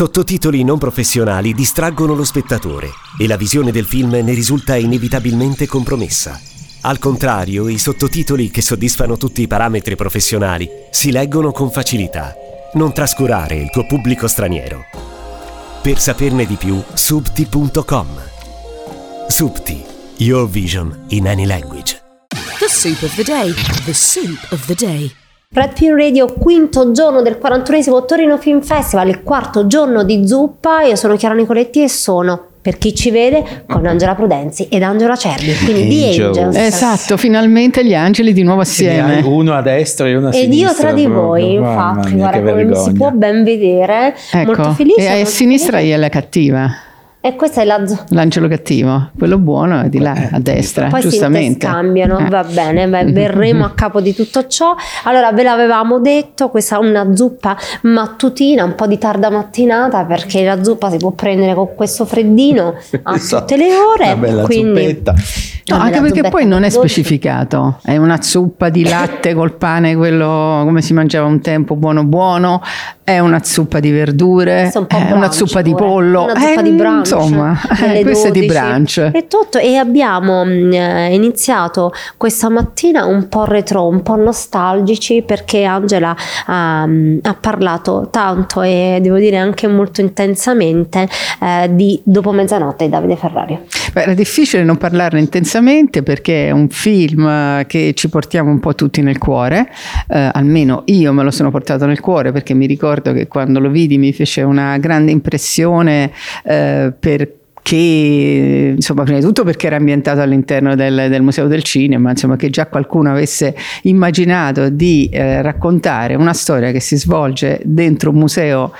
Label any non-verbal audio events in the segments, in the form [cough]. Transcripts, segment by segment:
Sottotitoli non professionali distraggono lo spettatore e la visione del film ne risulta inevitabilmente compromessa. Al contrario, i sottotitoli che soddisfano tutti i parametri professionali si leggono con facilità. Non trascurare il tuo pubblico straniero. Per saperne di più, subti.com. Subti, your vision in any language. The soup of the day. The soup of the day. Red Pin Radio, quinto giorno del 41esimo Torino Film Festival, il quarto giorno di zuppa. Io sono Chiara Nicoletti e sono per chi ci vede con Angela Prudenzi ed Angela Cervi, quindi The Angels. Esatto, finalmente gli angeli di nuovo assieme. Uno a destra e uno a sinistra. Ed io tra di voi, infatti, guarda come si può ben vedere. Ecco, molto felice. E a sinistra io è la cattiva. E questa è la z- l'angelo cattivo, quello buono è di là a destra, Poi giustamente. si scambiano, eh. va bene, beh, verremo a capo di tutto ciò. Allora ve l'avevamo detto, questa è una zuppa mattutina, un po' di tarda mattinata perché la zuppa si può prendere con questo freddino a [laughs] tutte le ore. Una bella quindi... zuppetta. No, anche perché poi non è specificato, è una zuppa di [laughs] latte col pane, quello come si mangiava un tempo, buono buono, è una zuppa di verdure, un è una zuppa di pollo, una zuppa è, di brunch, insomma, [laughs] eh, questa è di brunch. E, tutto, e abbiamo mh, iniziato questa mattina un po' retro, un po' nostalgici perché Angela ha, ha parlato tanto e devo dire anche molto intensamente eh, di Dopo mezzanotte di Davide Ferrari. Beh, era difficile non parlarne intensamente perché è un film che ci portiamo un po' tutti nel cuore, eh, almeno io me lo sono portato nel cuore perché mi ricordo che quando lo vidi mi fece una grande impressione eh, per insomma prima di tutto perché era ambientato all'interno del, del, Museo del Cinema, insomma che già qualcuno avesse immaginato di eh, raccontare una storia che si svolge dentro un museo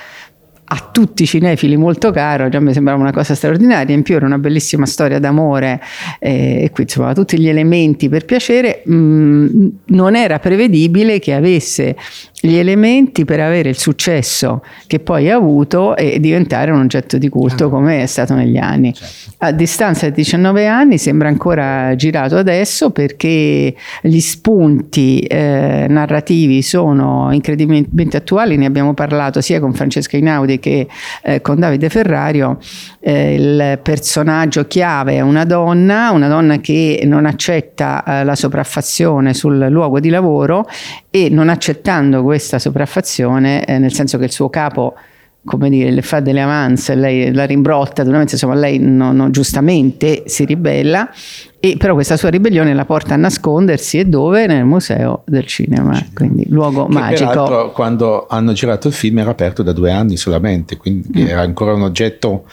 a tutti i cinefili molto caro, già mi sembrava una cosa straordinaria, in più era una bellissima storia d'amore eh, e qui insomma tutti gli elementi per piacere, mh, non era prevedibile che avesse gli elementi per avere il successo che poi ha avuto e diventare un oggetto di culto come è stato negli anni. A distanza di 19 anni sembra ancora girato adesso perché gli spunti eh, narrativi sono incredibilmente attuali, ne abbiamo parlato sia con Francesca Inaudi che eh, con Davide Ferrario. Eh, il personaggio chiave è una donna, una donna che non accetta eh, la sopraffazione sul luogo di lavoro e non accettando questa sopraffazione, eh, nel senso che il suo capo come dire, le fa delle avance, lei la rimbrotta, insomma lei no, no, giustamente si ribella, e però questa sua ribellione la porta a nascondersi e dove? Nel museo del cinema, quindi luogo che magico. Peraltro quando hanno girato il film era aperto da due anni solamente, quindi mm. era ancora un oggetto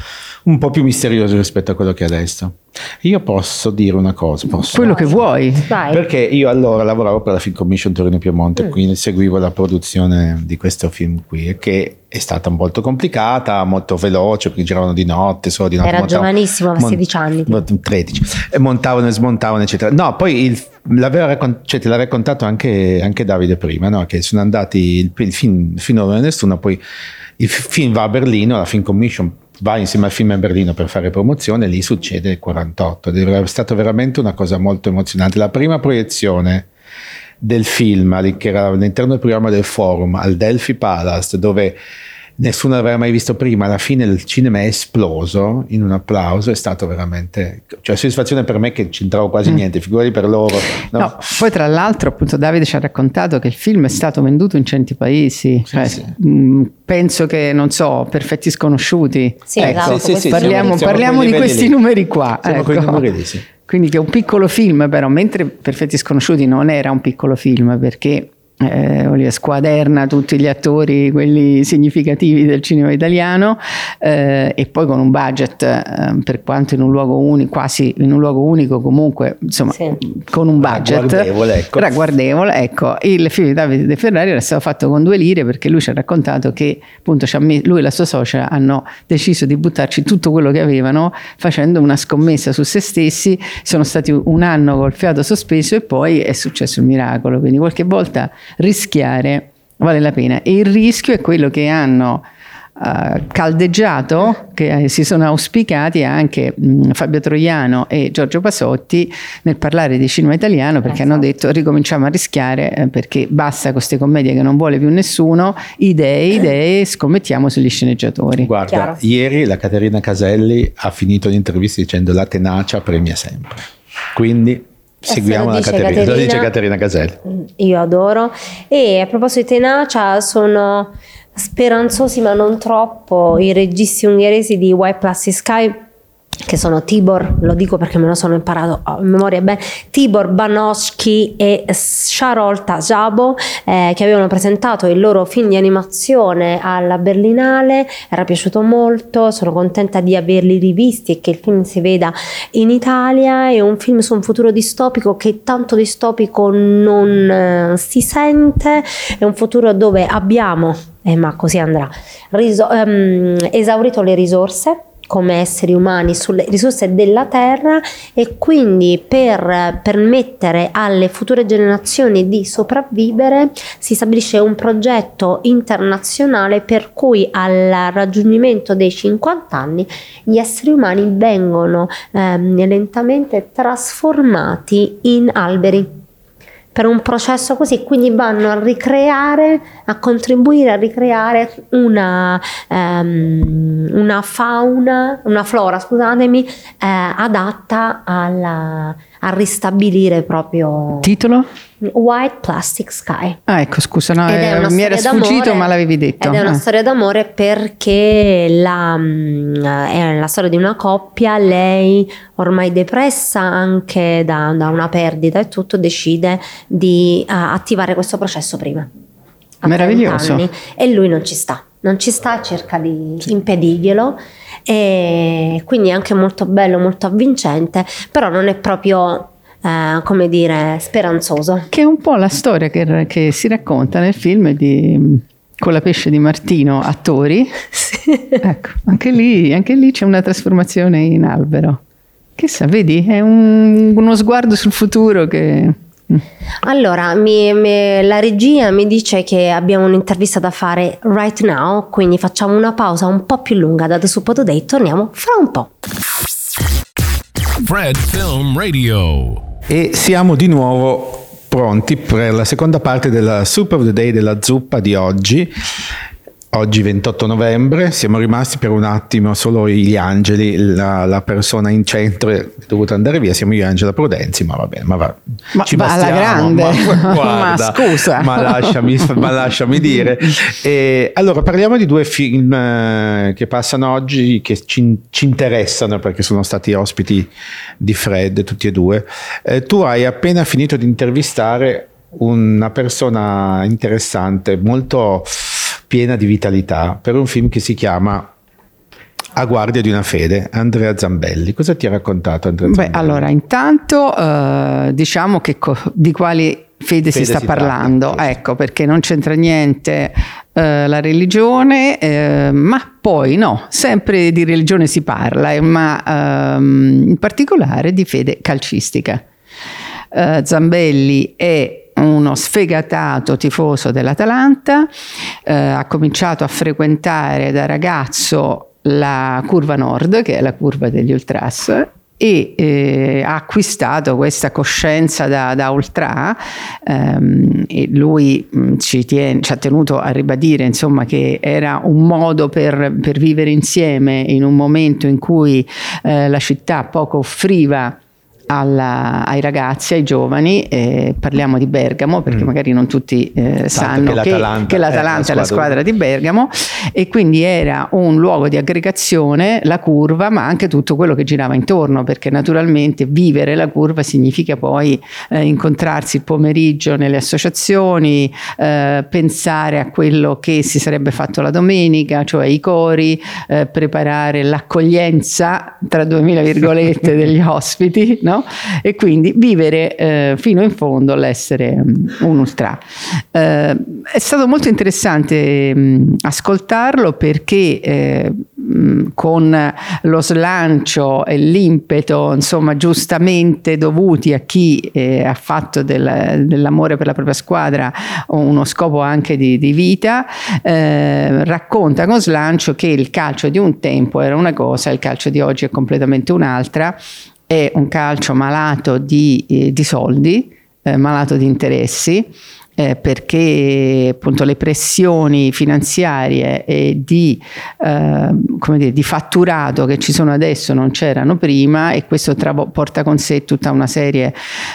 un po' più misterioso rispetto a quello che è adesso. Io posso dire una cosa, posso? Quello che vuoi. Vai. Perché io allora lavoravo per la Film Commission Torino Piemonte, mm. quindi seguivo la produzione di questo film qui, che è stata molto complicata, molto veloce, perché giravano di notte, solo di notte. Era montavano, giovanissimo, a 16 anni. 13. E montavano e smontavano, eccetera. No, poi il, raccont- cioè, te l'ha raccontato anche, anche Davide prima, no? che sono andati il, il film finora nessuno, poi il film va a Berlino, la Film Commission va insieme al film a Berlino per fare promozione, lì succede il 48 ed è stata veramente una cosa molto emozionante. La prima proiezione del film, che era all'interno del programma del forum al Delphi Palace, dove nessuno l'aveva mai visto prima, alla fine il cinema è esploso in un applauso, è stato veramente, cioè soddisfazione per me che c'entravo quasi mm. niente, figurati per loro. No. no. poi tra l'altro appunto Davide ci ha raccontato che il film è stato venduto in centi paesi, sì, cioè, sì. Mh, mm, penso che, non so, perfetti sconosciuti. Sì, ecco, esatto, sì, parliamo, siamo, parliamo di questi lì. numeri qua. Siamo ecco. numeri lì, sì. Quindi che è un piccolo film, però, mentre Perfetti Sconosciuti non era un piccolo film perché eh, squaderna tutti gli attori, quelli significativi del cinema italiano, eh, e poi con un budget, eh, per quanto in un luogo unico, quasi in un luogo unico, comunque, insomma, sì. con un budget ragguardevole, ecco. ragguardevole, ecco. Il film di Davide De Ferrari era stato fatto con due lire perché lui ci ha raccontato che appunto lui e la sua socia hanno deciso di buttarci tutto quello che avevano facendo una scommessa su se stessi, sono stati un anno col fiato sospeso e poi è successo il miracolo, quindi qualche volta rischiare vale la pena. E il rischio è quello che hanno uh, caldeggiato che si sono auspicati anche mh, Fabio Troiano e Giorgio Pasotti nel parlare di cinema italiano perché esatto. hanno detto ricominciamo a rischiare eh, perché basta con queste commedie che non vuole più nessuno, idee, idee, scommettiamo sugli sceneggiatori. Guarda, Chiaro. ieri la Caterina Caselli ha finito l'intervista dicendo la tenacia premia sempre. Quindi seguiamo la Caterina, Caterina, lo dice Caterina Caselli. Io adoro. E a proposito di tenacia sono speranzosi ma non troppo i registi ungheresi di White Plastic Sky che sono Tibor, lo dico perché me lo sono imparato a memoria bene, Tibor Banowski e Sharol Tajabo eh, che avevano presentato il loro film di animazione alla Berlinale, era piaciuto molto, sono contenta di averli rivisti e che il film si veda in Italia, è un film su un futuro distopico che tanto distopico non eh, si sente, è un futuro dove abbiamo, eh, ma così andrà, riso- um, esaurito le risorse come esseri umani sulle risorse della terra e quindi per permettere alle future generazioni di sopravvivere si stabilisce un progetto internazionale per cui al raggiungimento dei 50 anni gli esseri umani vengono ehm, lentamente trasformati in alberi per un processo così, quindi vanno a ricreare, a contribuire a ricreare una, um, una fauna, una flora, scusatemi, eh, adatta alla, a ristabilire proprio... Titolo? White Plastic Sky. Ah, ecco, scusa, no, eh, mi era sfuggito, ma l'avevi detto. Ed è una ah. storia d'amore perché la, mm, è la storia di una coppia, lei ormai depressa anche da, da una perdita e tutto, decide di uh, attivare questo processo prima. Meraviglioso. Anni, e lui non ci sta, non ci sta, cerca di sì. impedirglielo e quindi è anche molto bello, molto avvincente, però non è proprio eh, come dire, speranzoso. Che è un po' la storia che, che si racconta nel film di con la pesce di Martino, attori. [laughs] Sì. Ecco, anche lì, anche lì c'è una trasformazione in albero. Che sa, vedi, è un, uno sguardo sul futuro che... Mm. Allora, mi, mi, la regia mi dice che abbiamo un'intervista da fare right now, quindi facciamo una pausa un po' più lunga da The Suppo Today, torniamo fra un po'. Fred Film Radio e siamo di nuovo pronti per la seconda parte della Super of the Day della zuppa di oggi. Oggi 28 novembre, siamo rimasti per un attimo solo gli angeli, la, la persona in centro è dovuta andare via, siamo io e Angela Prudenzi, ma va bene, ma va, ma ci va alla grande, ma, [laughs] guarda, ma scusa. Ma lasciami, ma lasciami dire. E, allora parliamo di due film eh, che passano oggi, che ci, ci, interessano perché sono stati ospiti di Fred, tutti e due. Eh, tu hai appena finito di intervistare una persona interessante, molto piena di vitalità per un film che si chiama a guardia di una fede, Andrea Zambelli. Cosa ti ha raccontato Andrea Zambelli? Beh, allora, intanto eh, diciamo che co- di quali fede, fede si sta si parlando, parla, ecco, perché non c'entra niente eh, la religione, eh, ma poi no, sempre di religione si parla, eh, ma ehm, in particolare di fede calcistica. Eh, Zambelli è uno sfegatato tifoso dell'Atalanta, eh, ha cominciato a frequentare da ragazzo la curva nord, che è la curva degli ultras, e eh, ha acquistato questa coscienza da, da ultra ehm, e lui mh, mm, ci, tiene, ci, ha tenuto a ribadire insomma, che era un modo per, per, vivere insieme in un momento in cui eh, la città poco offriva alla, ai ragazzi, ai giovani, eh, parliamo di Bergamo perché mm. magari non tutti eh, sanno che l'Atalanta, che, che l'Atalanta è, la, è la squadra di Bergamo e quindi era un luogo di aggregazione, la curva, ma anche tutto quello che girava intorno perché naturalmente vivere la curva significa poi eh, incontrarsi il pomeriggio nelle associazioni, eh, pensare a quello che si sarebbe fatto la domenica, cioè i cori, eh, preparare l'accoglienza tra 2000 virgolette degli [laughs] ospiti, no? E quindi vivere eh, fino in fondo l'essere mm, un ultra. Eh, è stato molto interessante mh, mm, ascoltarlo perché eh, ehm, con lo slancio e l'impeto, insomma, giustamente dovuti a chi eh, ha fatto del, dell'amore per la propria squadra uno scopo anche di, di vita, eh, racconta con slancio che il calcio di un tempo era una cosa, il calcio di oggi è completamente un'altra, è un calcio malato di, eh, di soldi, eh, malato di interessi eh, perché appunto le pressioni finanziarie e di, eh, dire, di, fatturato che ci sono adesso non c'erano prima e questo travo, porta con sé tutta una serie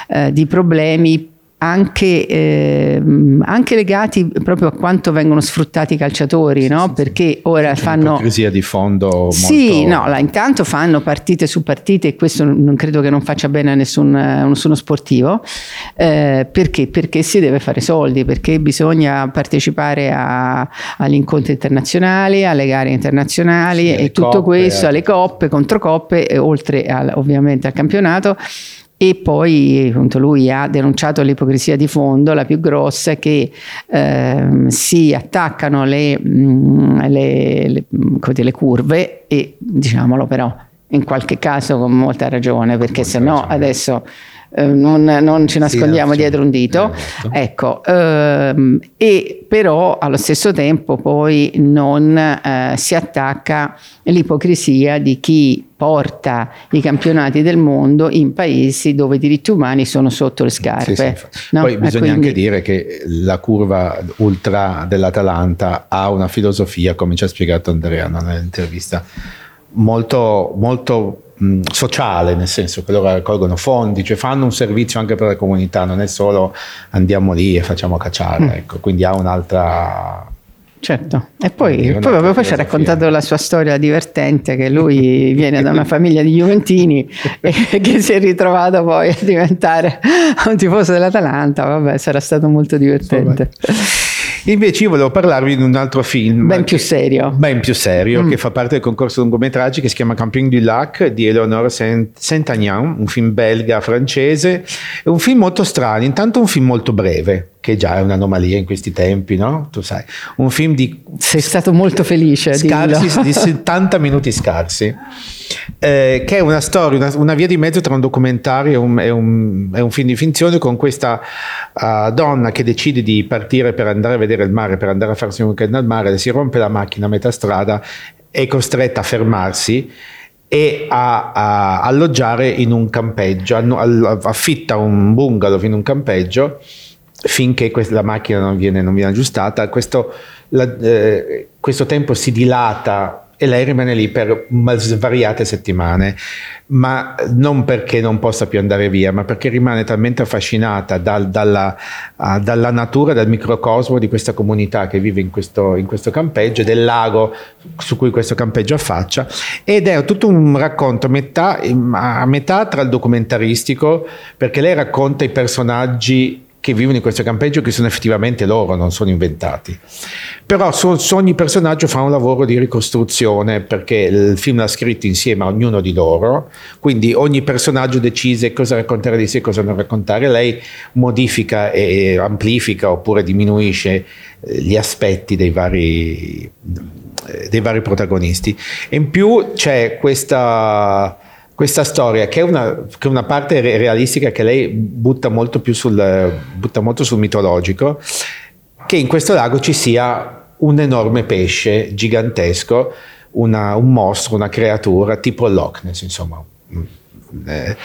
eh, di problemi anche, eh, anche, legati proprio a quanto vengono sfruttati i calciatori, sì, no? sì, perché ora fanno... Un'ipocrisia di fondo molto... Sì, no, là, intanto fanno partite su partite e questo non credo che non faccia bene a nessun, a nessuno sportivo, eh, perché? Perché si deve fare soldi, perché bisogna partecipare a, agli incontri internazionali, alle gare internazionali sì, e tutto coppe, questo, eh. alle coppe, controcoppe, oltre al, ovviamente al campionato e poi appunto, lui ha denunciato l'ipocrisia di fondo, la più grossa, che eh, si attaccano le, mm, le, le, le, curve e diciamolo però in qualche caso con molta ragione perché se no adesso eh, non, non, ci nascondiamo sì, dietro un dito, esatto. ecco, ehm, e però allo stesso tempo poi non eh, si attacca l'ipocrisia di chi porta i campionati del mondo in paesi dove i diritti umani sono sotto le scarpe. Sì, sì, no? Poi bisogna quindi... anche dire che la curva ultra dell'Atalanta ha una filosofia, come ci ha spiegato Andrea nell'intervista, molto, molto sociale, nel senso che loro raccolgono fondi, cioè fanno un servizio anche per la comunità, non è solo andiamo lì e facciamo cacciare, mm. ecco, quindi ha un'altra... Certo, e poi, poi, poi, poi ci ha raccontato la sua storia divertente che lui viene da una famiglia di Juventini [laughs] e che si è ritrovato poi a diventare un tifoso dell'Atalanta, vabbè sarà stato molto divertente. Vabbè. Invece io volevo parlarvi di un altro film. Ben più serio. Ben più serio, mm. che fa parte del concorso lungometraggi che si chiama Camping du Lac di Eleonore Saint-Agnan, un film belga-francese. È un film molto strano, intanto un film molto breve, che già è un'anomalia in questi tempi, no? Tu sai, un film di... Sei stato molto felice. Scarsi, di [laughs] 70 minuti scarsi eh, che è una storia, una, una, via di mezzo tra un documentario e un, e un, e un film di finzione con questa uh, donna che decide di partire per andare a vedere il mare, per andare a farsi un weekend al mare, si rompe la macchina a metà strada, è costretta a fermarsi e a, a alloggiare in un campeggio, affitta un bungalow in un campeggio finché questa, la macchina non viene, non viene aggiustata. Questo, la, eh, questo tempo si dilata e lei rimane lì per svariate settimane, ma non perché non possa più andare via, ma perché rimane talmente affascinata dal, dalla, uh, dalla, natura, dal microcosmo di questa comunità che vive in questo, in questo, campeggio, del lago su cui questo campeggio affaccia, ed è tutto un racconto metà, a metà tra il documentaristico, perché lei racconta i personaggi che vivono in questo campeggio che sono effettivamente loro, non sono inventati. Però su, su ogni personaggio fa un lavoro di ricostruzione perché il film l'ha scritto insieme a ognuno di loro, quindi ogni personaggio decise cosa raccontare di sé e cosa non raccontare, lei modifica e amplifica oppure diminuisce eh, gli aspetti dei vari, eh, dei vari protagonisti. E in più c'è questa questa storia, che è, una, che è una, parte realistica che lei butta molto più sul, butta molto sul mitologico, che in questo lago ci sia un enorme pesce gigantesco, una, un mostro, una creatura tipo Loch Ness, insomma, eh,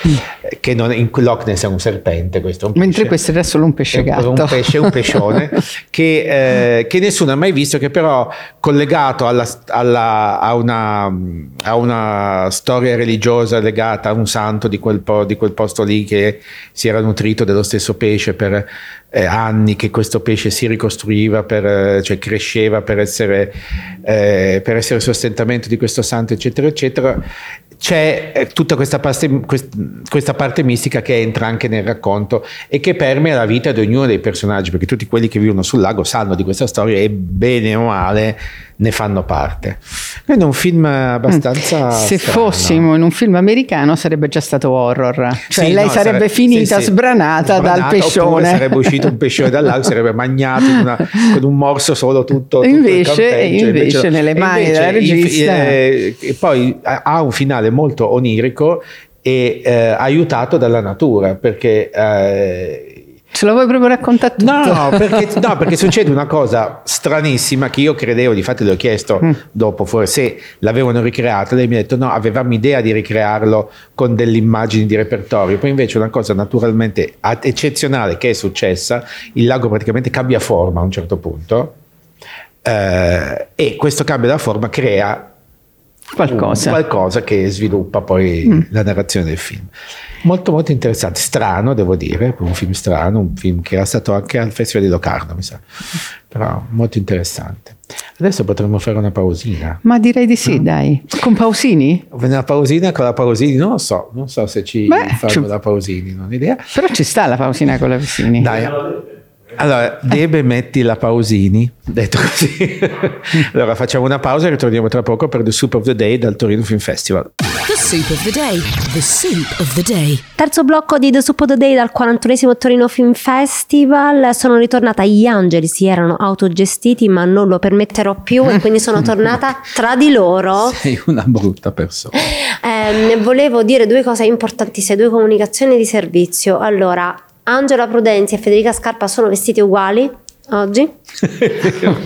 che non, in Loch Ness è un serpente questo è un mentre questo era solo un pesce gatto un pesce, un pescione [laughs] che, eh, che, nessuno ha mai visto che però collegato alla, alla, a, una, a, una, storia religiosa legata a un santo di quel, po, di quel posto lì che si era nutrito dello stesso pesce per eh, anni che questo pesce si ricostruiva, per, eh, cioè cresceva per essere, eh, per essere sostentamento di questo santo, eccetera, eccetera c'è eh, tutta questa parte, questa parte, mistica che entra anche nel racconto e che permea la vita di ognuno dei personaggi, perché tutti quelli che vivono sul lago sanno di questa storia e bene o male ne fanno parte. Quindi è un film abbastanza. Se strano. fossimo in un film americano sarebbe già stato horror. Cioè Sì, lei no, sarebbe sare- finita sì, sì. sbranata, dal Sbranata, pescione. oppure sarebbe uscito un [laughs] pescione dall'alto, sarebbe magnato una- con un morso solo tutto. tutto il Invece- campeggio. invece nelle e mani invece della regista- eh, e poi ha ha un finale molto onirico e eh, aiutato dalla natura perché. eh, Ce lo vuoi proprio raccontare tutto? No perché, [laughs] no, perché succede una cosa stranissima che io credevo, difatti le ho chiesto Mm. dopo se l'avevano ricreato, lei mi ha detto no, avevamo idea di ricrearlo con delle immagini di repertorio, poi invece una cosa naturalmente eccezionale che è successa, il lago praticamente cambia forma a un certo punto eh, e questo cambio della forma crea Qualcosa. qualcosa che sviluppa poi Mm. la narrazione del film. Molto molto interessante, strano devo dire, un film strano, un film che era stato anche al Festival di Locarno mi sa, però molto interessante. Adesso potremmo fare una pausina. Ma direi di sì, dai. Con Pausini? Una pausina con la Pausini, non lo so, non so se ci Beh, fanno ci- la Pausini, non ho idea. Però ci sta la Pausina con la Pausini. Dai. Allora, Debe metti la Pausini, detto così. [laughs] allora facciamo una pausa e ritorniamo tra poco per The Soup of the Day dal Torino Film Festival. The soup of the day. The soup of the day. Terzo blocco di The Soup of the Day dal 41esimo Torino Film Festival. Sono ritornata, gli angeli si erano autogestiti, ma non lo permetterò più e quindi sono tornata [laughs] tra di loro. Sei una brutta persona. Ehm, volevo dire due cose importantissime, due comunicazioni di servizio. Allora, Angela Prudenzi e Federica Scarpa sono vestiti uguali oggi [laughs]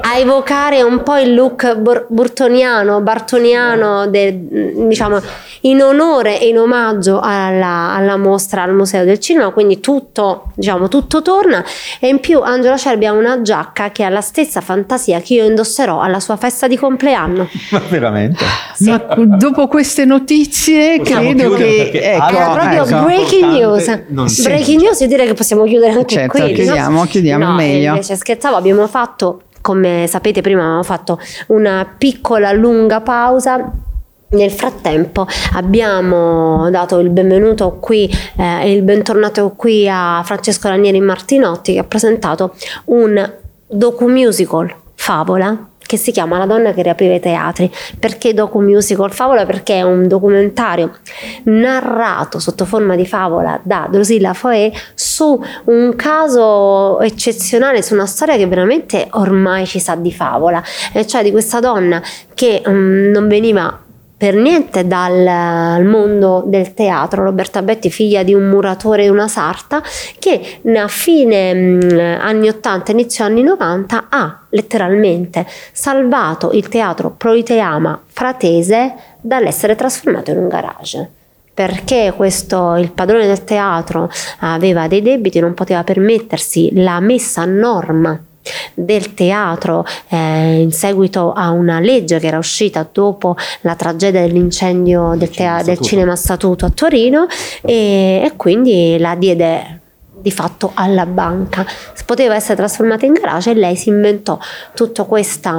a evocare un po' il look bur- burtoniano, bartoniano, de- diciamo in onore e in omaggio alla, alla mostra al Museo del Cinema, quindi tutto, diciamo, tutto torna e in più Angela Cerbi ha una giacca che ha la stessa fantasia che io indosserò alla sua festa di compleanno. Ma veramente? Ma dopo queste notizie Possiamo credo che... ecco, Era proprio ecco. breaking news. Breaking news, io direi che possiamo chiudere anche Certo, qui. no? Chiudiamo, No, meglio. Invece scherzavo, abbiamo fatto, come sapete prima, abbiamo fatto una piccola lunga pausa. Nel frattempo abbiamo dato il benvenuto qui eh, e il bentornato qui a Francesco Ranieri Martinotti che ha presentato un docu-musical favola che si chiama La donna che riapriva i teatri. Perché docu-musical favola? Perché è un documentario narrato sotto forma di favola da Drusilla Foé su un caso eccezionale, su una storia che veramente ormai ci sa di favola, e cioè di questa donna che mm, non veniva per niente dal mondo del teatro, Roberta Betti, figlia di un muratore e una sarta, che a fine anni 80, inizio anni 90 ha letteralmente salvato il teatro Proiteama fratese dall'essere trasformato in un garage. Perché questo, il padrone del teatro aveva dei debiti, non poteva permettersi la messa a norma del teatro eh, in seguito a una legge che era uscita dopo la tragedia dell'incendio del, tea- del cinema statuto a Torino e, e quindi la diede di fatto alla banca. Poteva essere trasformata in garage e lei si inventò tutta questa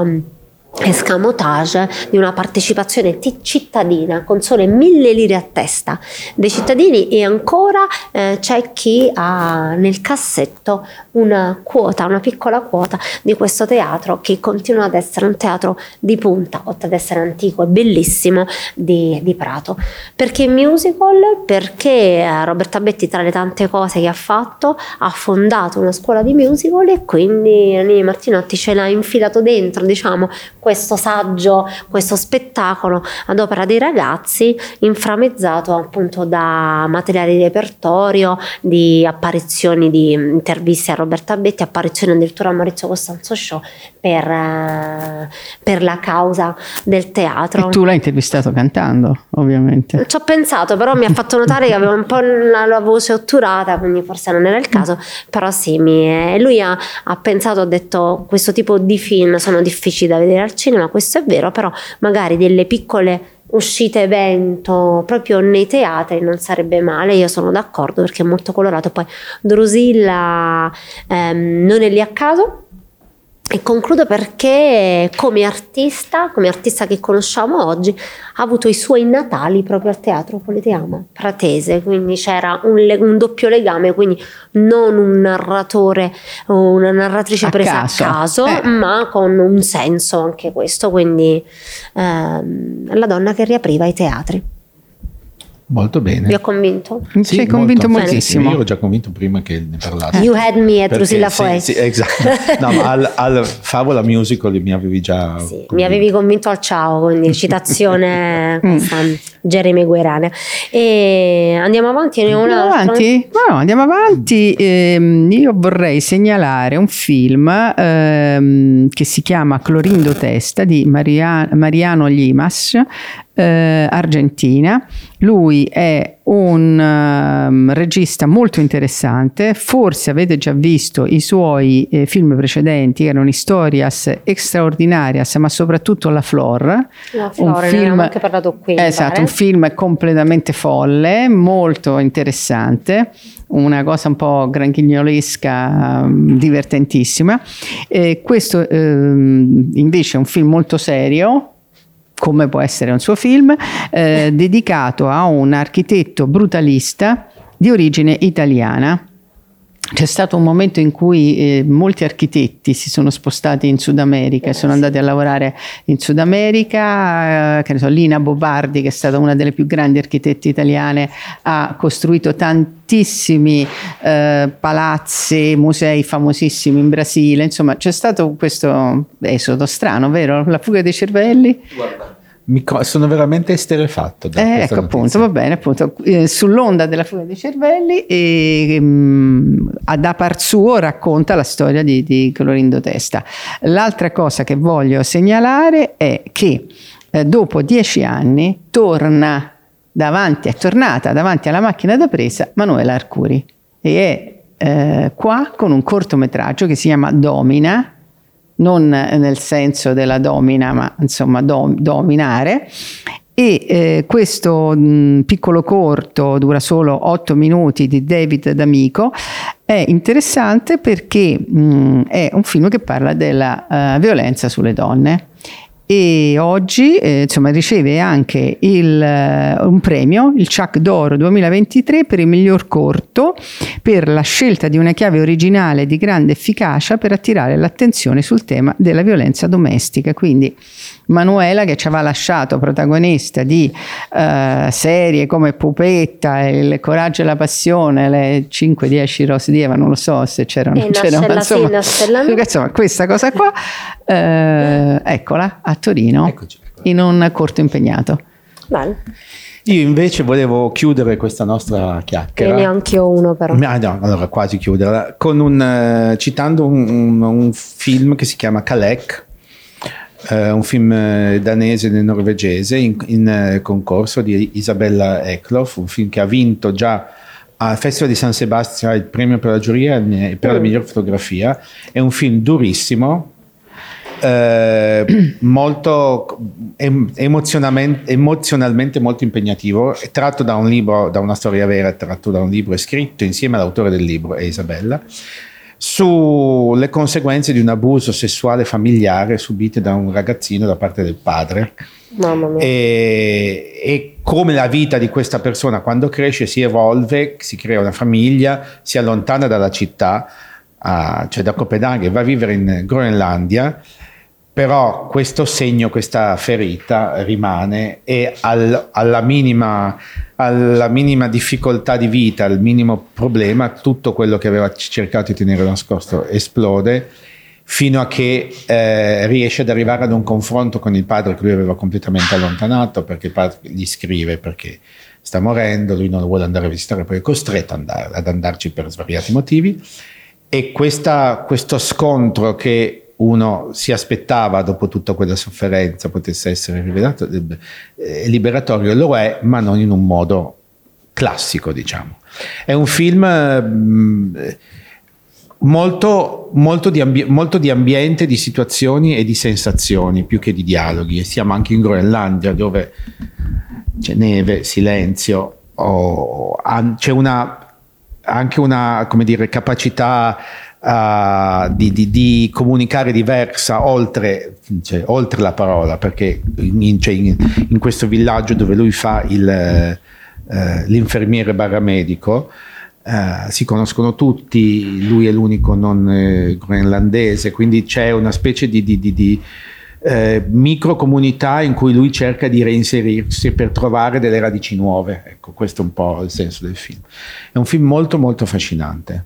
escamotage di una partecipazione ti- cittadina con sole mille lire a testa dei cittadini e ancora eh, c'è chi ha nel cassetto una quota, una piccola quota di questo teatro che continua ad essere un teatro di punta, oltre ad essere antico e bellissimo di, di Prato. Perché musical? Perché eh, Roberta Betti tra le tante cose che ha fatto ha fondato una scuola di musical e quindi Nini Martinotti ce l'ha infilato dentro, diciamo, questo saggio, questo spettacolo ad opera dei ragazzi, inframezzato appunto da materiali di repertorio, di apparizioni di interviste a Roberta Betti, apparizioni addirittura a Maurizio Costanzo Show per, eh, per la causa del teatro. E tu l'hai intervistato cantando, ovviamente. Ci ho pensato, però mi ha fatto notare che avevo un po' la, la voce otturata, quindi forse non era il caso, però sì, mi- lui ha, ha pensato, ha detto questo tipo di film sono difficili da vedere al cinema, questo è vero, però magari delle piccole uscite evento proprio nei teatri non sarebbe male, io sono d'accordo perché è molto colorato, poi Drusilla ehm, non è lì a caso, e concludo perché come artista, come artista che conosciamo oggi, ha avuto i suoi natali proprio al Teatro Politeama, Pratese, quindi c'era un, le- un doppio legame, quindi non un narratore o una narratrice A presa caso. a caso, Eh. ma con un senso anche questo, quindi ehm, la donna che riapriva i teatri. Molto bene. Vi ho convinto? Ci hai convinto molto. moltissimo. Io ero già convinto prima che ne parlassi. You had me at Drusilla sì, Foe. sì, esatto. No, ma al, al Favola Musical mi avevi già... Sì, mi avevi convinto al ciao, quindi citazione [laughs] Jeremy Guerrania. E andiamo avanti, ne ho un altro. avanti? No, no, andiamo avanti. Ehm, io vorrei segnalare un film ehm, che si chiama Clorindo Testa di Maria- Mariano Limas, eh, Argentina. Lui è un ehm, regista molto interessante, forse avete già visto i suoi eh, film precedenti, erano Historias Extraordinarias, ma soprattutto La Flor. La Flore, ne avevamo anche parlato qui, Esatto, pare. un film completamente folle, molto interessante, una cosa un po' granchignolesca, mm, divertentissima. E questo ehm, invece è un film molto serio, come può essere un suo film, eh, dedicato a un architetto brutalista di origine italiana. C'è stato un momento in cui eh, molti architetti si sono spostati in Sud America e sono andati a lavorare in Sud America, eh, che ne so, Lina Bobardi, che è stata una delle più grandi architette italiane, ha costruito tantissimi eh, palazzi, musei famosissimi in Brasile, insomma c'è stato questo esodo strano, vero? La fuga dei cervelli? Mi co- sono veramente esterefatto. Eh, ecco appunto, notizia. va bene, appunto, eh, sull'onda della fuga dei cervelli e mm, a da par suo racconta la storia di, di Clorindo Testa. L'altra cosa che voglio segnalare è che eh, dopo dieci anni torna davanti, è tornata davanti alla macchina da presa Manuela Arcuri e è eh, qua con un cortometraggio che si chiama Domina, non nel senso della domina, ma insomma dom- dominare. E eh, questo mh, piccolo corto dura solo 8 minuti di David D'Amico. È interessante perché mh, è un film che parla della eh, violenza sulle donne e oggi eh, insomma, riceve anche il, eh, un premio, il Chuck d'Oro 2023 per il miglior corto per la scelta di una chiave originale di grande efficacia per attirare l'attenzione sul tema della violenza domestica. Quindi Manuela che ci aveva lasciato protagonista di eh, serie come Pupetta, Il coraggio e la passione, le 5-10 rose di Eva, non lo so se c'erano, E c'erano sì, insomma, insomma, questa cosa qua, eh, eccola a Torino Eccoci. in un corto impegnato. Bello. Io invece volevo chiudere questa nostra Io chiacchiera. ne ho anch'io uno però. Ah, no, allora quasi chiuderla con un, eh, citando un, un- un film che si chiama Kalek, eh, un film eh, danese e norvegese in, in, eh, concorso di Isabella Eklof, un film che ha vinto già al Festival di San Sebastian il premio per la giuria e per la Mm. miglior fotografia. È un film durissimo, eh, [clears throat] molto em- emozionalmente, molto impegnativo, è tratto da un libro, da una storia vera, tratto da un libro scritto insieme all'autore del libro, è Isabella, sulle conseguenze di un abuso sessuale familiare subite da un ragazzino da parte del padre. E, e come la vita di questa persona quando cresce si evolve, si crea una famiglia, si allontana dalla città, ah, cioè da Copenaghen, va a vivere in Groenlandia, però questo segno, questa ferita rimane e al- alla, minima, alla minima difficoltà di vita, al minimo problema, tutto quello che aveva cercato di tenere nascosto esplode fino a che eh, riesce ad arrivare ad un confronto con il padre che lui aveva completamente allontanato perché il padre gli scrive perché sta morendo, lui non lo vuole andare a visitare, poi è costretto ad, andare- ad andarci per svariati motivi. E questa- questo scontro che uno si aspettava dopo tutta quella sofferenza potesse essere rivelato, eh, liberatorio, lo è, ma non in un modo classico, diciamo. È un film eh, molto, molto, di ambi- molto di ambiente, di situazioni e di sensazioni più che di dialoghi. E siamo anche in Groenlandia dove c'è neve, silenzio, o- an- c'è una, anche una come dire, capacità uh, di, di, di, comunicare diversa oltre, cioè, oltre, la parola, perché in, cioè in, in, questo villaggio dove lui fa il, uh, l'infermiere barra medico, Uh, si conoscono tutti, lui è l'unico non eh, groenlandese, quindi c'è una specie di, di, di, di eh, microcomunità in cui lui cerca di reinserirsi per trovare delle radici nuove. Ecco, questo è un po' il senso del film. È un film molto molto affascinante,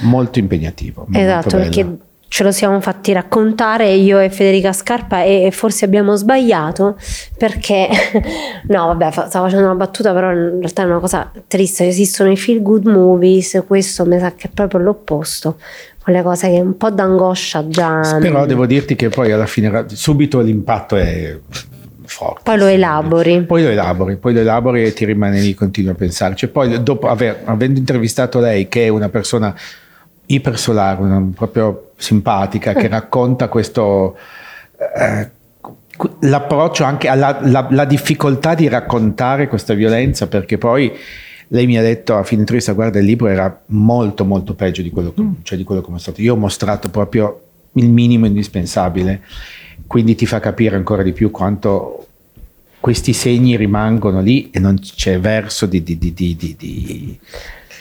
molto impegnativo. Esatto, molto perché ce lo siamo fatti raccontare io e Federica Scarpa e forse abbiamo sbagliato perché [laughs] no vabbè stavo facendo una battuta però in realtà è una cosa triste esistono i feel good movies questo mi sa che è proprio l'opposto quelle cose che un po' d'angoscia già però devo dirti che poi alla fine subito l'impatto è forte poi lo elabori. Poi lo elabori poi lo elabori e ti rimane lì continui a pensarci poi dopo aver, avendo intervistato lei che è una persona ipersolare, una, proprio simpatica, che racconta questo... Eh, l'approccio anche alla la, la difficoltà di raccontare questa violenza perché poi lei mi ha detto a fine intervista guarda il libro era molto molto peggio di quello, mm. cioè di quello che ho mostrato. Io ho mostrato proprio il minimo indispensabile quindi ti fa capire ancora di più quanto questi segni rimangono lì e non c'è verso di, di, di, di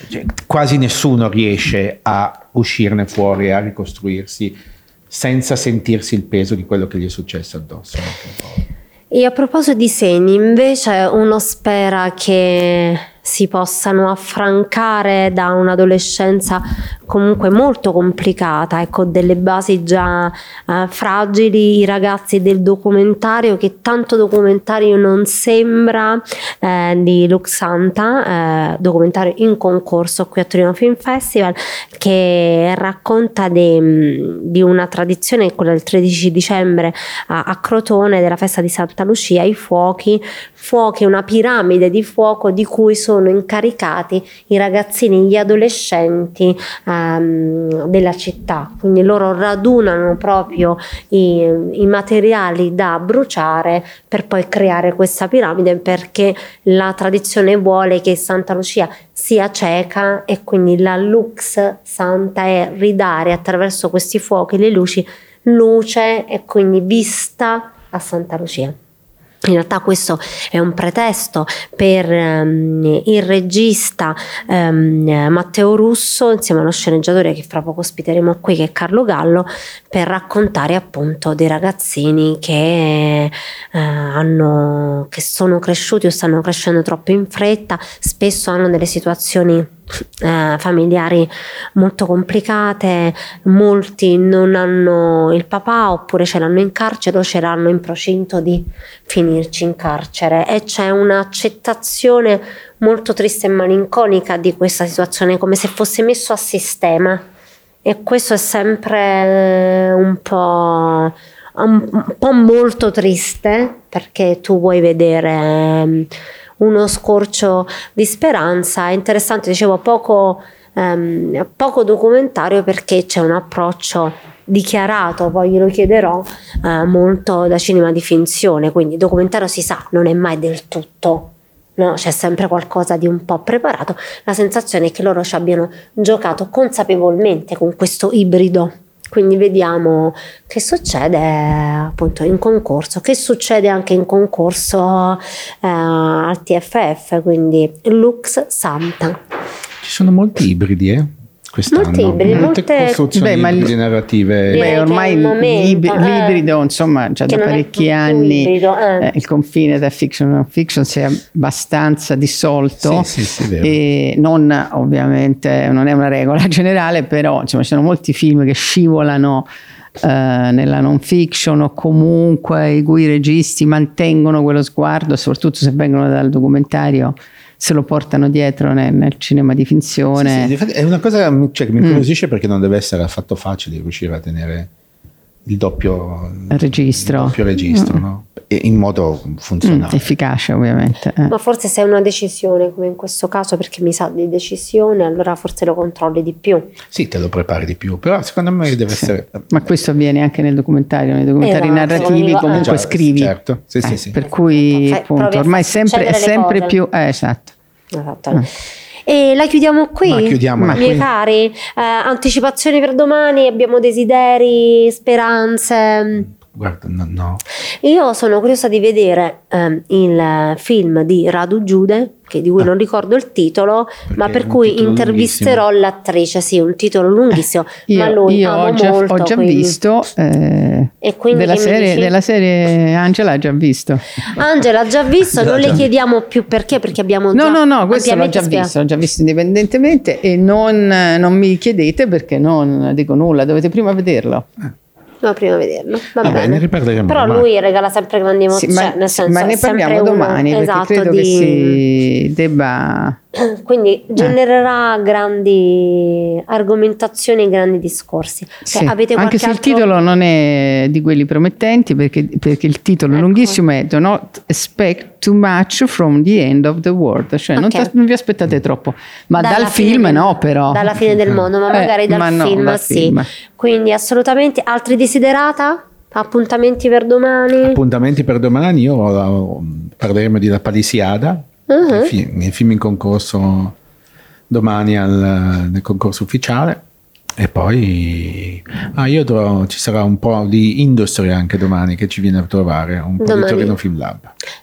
cioè, quasi nessuno riesce a uscirne fuori, a ricostruirsi senza sentirsi il peso di quello che gli è successo addosso. E a proposito di segni, invece uno spera che si possano affrancare da un'adolescenza comunque molto complicata e con delle basi già eh, fragili i ragazzi del documentario che tanto documentario non sembra eh, di Luxanta eh, documentario in concorso qui a Torino Film Festival che racconta de, di una tradizione quella del 13 dicembre a, a Crotone della festa di Santa Lucia i fuochi fuochi una piramide di fuoco di cui sono incaricati i ragazzini, gli adolescenti um, della città, quindi loro radunano proprio i, i materiali da bruciare per poi creare questa piramide perché la tradizione vuole che Santa Lucia sia cieca e quindi la lux santa è ridare attraverso questi fuochi le luci luce e quindi vista a Santa Lucia. In realtà questo è un pretesto per um, il regista um, Matteo Russo insieme allo sceneggiatore che fra poco ospiteremo qui che è Carlo Gallo per raccontare appunto dei ragazzini che, uh, hanno, che sono cresciuti o stanno crescendo troppo in fretta, spesso hanno delle situazioni eh, familiari molto complicate, molti non hanno il papà oppure ce l'hanno in carcere o ce l'hanno in procinto di finirci in carcere. E c'è un'accettazione molto triste e malinconica di questa situazione come se fosse messo a sistema. E questo è sempre un po' un po' molto triste perché tu vuoi vedere uno scorcio di speranza. È interessante, dicevo, poco, ehm, poco documentario perché c'è un approccio dichiarato, poi glielo chiederò, eh, molto da cinema di finzione, quindi documentario si sa, non è mai del tutto. No, c'è sempre qualcosa di un po' preparato. La sensazione è che loro ci abbiano giocato consapevolmente con questo ibrido quindi vediamo che succede appunto in concorso, che succede anche in concorso eh, al TFF, quindi Lux Santa. Ci sono molti ibridi, eh? Quest'anno. Molti ibridi, molte, molte costruzioni beh, ibridi narrative. Beh, ormai momento, eh, l'ibrido, insomma, già da parecchi anni ibrido, eh. Eh, il confine tra fiction e non fiction si è abbastanza dissolto. Sì, sì, sì, e non ovviamente, non è una regola [laughs] generale, però insomma, ci sono molti film che scivolano Uh, nella non fiction o comunque i cui registi mantengono quello sguardo, soprattutto se vengono dal documentario se lo portano dietro nel, nel cinema di finzione. Sì, sì, è una cosa cioè, che mi mm. incuriosisce mm. perché non deve essere affatto facile riuscire a tenere il doppio registro, il doppio registro mm. no? in modo funzionale. Mm, efficace ovviamente. Eh. Ma forse se è una decisione come in questo caso perché mi sa di decisione allora forse lo controlli di più. Sì, te lo prepari di più, però secondo me deve sì. essere... Ma questo avviene anche nel documentario, nei documentari esatto, narrativi comunque eh. scrivi. Certo, sì, sì, eh, sì. Per cui appunto, ormai sempre, è sempre più... Eh, esatto. Esatto. E la chiudiamo qui? Ma chiudiamola miei qui. cari. Eh, anticipazioni per domani, abbiamo desideri, speranze. Guarda, no, no. Io sono curiosa di vedere ehm, il film di Radu Giude, che di cui Ah. non ricordo il titolo, ma è per cui intervisterò l'attrice. Sì, un titolo lunghissimo, [laughs] Io, ma lui io ho già, molto, ho già quindi- visto, eh, E quindi della, serie, della serie Angela ha già visto. Angela ha già visto, [laughs] non le chiediamo più perché, perché abbiamo già No, no, no, questo l'ho già spiegato. visto, l'ho già visto indipendentemente e non, non mi chiedete perché non dico nulla, dovete prima vederlo. Dobbiamo prima vederlo. Va, Va bene. riparleremo Però domani. lui regala sempre grandi Sì, emozioni. ma, cioè, nel senso, ma ne parliamo domani esatto, perché credo di- che si [clears throat] debba... Quindi genererà grandi argomentazioni e grandi discorsi. Cioè, Sì, anche se il altro- titolo non è di quelli promettenti perché, perché il titolo Ecco. lunghissimo è Do not expect too much from the end of the world, cioè non, Ok. ti- non vi aspettate troppo, ma Dalla dal film del- no però. Dalla fine del mondo, ma Eh, magari dal ma no, film dal sì. film. Quindi assolutamente altri desiderata? Appuntamenti per domani? Appuntamenti per domani, io eh, parleremo di La Palisiada, Mhm. il, film, il film in concorso domani al, nel concorso ufficiale. E poi ah, io dovrò- ci sarà un po' di industria anche domani che ci viene a trovare, un po' Domani. di Torino Film Lab.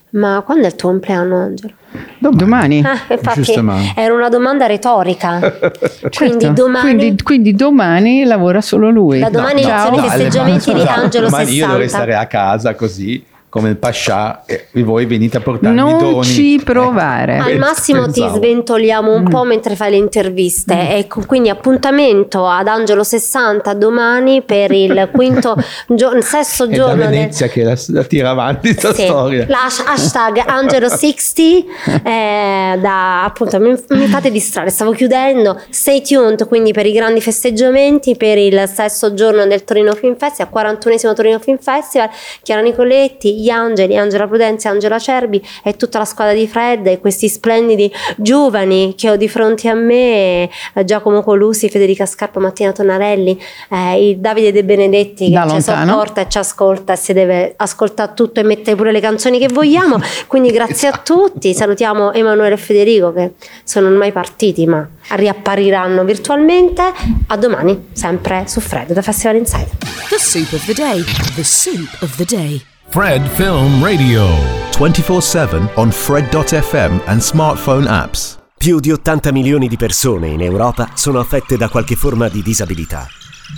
Ma quando è il tuo compleanno, Angelo? Domani. Ah, infatti era una domanda retorica. [laughs] Quindi Certo. domani Quindi, quindi domani lavora solo lui. Da domani No, iniziano ciao. i festeggiamenti di Angelo domani io dovrei 60. stare a casa così come il Pascià e voi venite a portarmi Non doni. ci provare. Al Eh, massimo ti pensavo. sventoliamo Mm. un po' mentre fai le interviste. Ecco, quindi appuntamento ad Angelo 60 domani per il [laughs] quinto giorno, sesto È da giorno del, Venezia che la, la tira avanti questa Sì, storia. la hash- hashtag Angelo 60 [laughs] eh, da appunto mi, mi fate distrarre stavo chiudendo stay tuned quindi per i grandi festeggiamenti per il sesto giorno del Torino Film Festival 41esimo Torino Film Festival Chiara Nicoletti gli Angeli Angela Prudenza Angela Cerbi e tutta la squadra di Fred e questi splendidi giovani che ho di fronte a me eh, Giacomo Colusi Federica Scarpa Mattina Tonarelli eh, il Davide De Benedetti che Da ci sopporta e ci ascolta e si deve ascoltare tutto e mettere pure le canzoni che vogliamo. Quindi grazie a tutti. Salutiamo Emanuele e Federico che sono ormai partiti ma riappariranno virtualmente. A domani, sempre su Fred da Festival Insider. The soup of the day. The soup of the day. Fred Film Radio. 24 7 on Fred.fm and smartphone apps. Più di 80 milioni di persone in Europa sono affette da qualche forma di disabilità.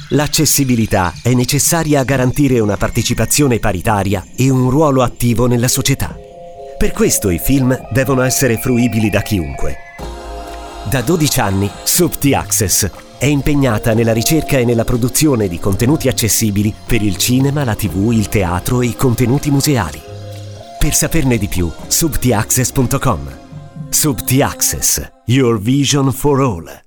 L'accessibilità è necessaria a garantire una partecipazione paritaria e un ruolo attivo nella società. Per questo i film devono essere fruibili da chiunque. Da 12 anni, Subti Access è impegnata nella ricerca e nella produzione di contenuti accessibili per il cinema, la tv, il teatro e i contenuti museali. Per saperne di più, subtiaccess.com. Subti Access, your vision for all.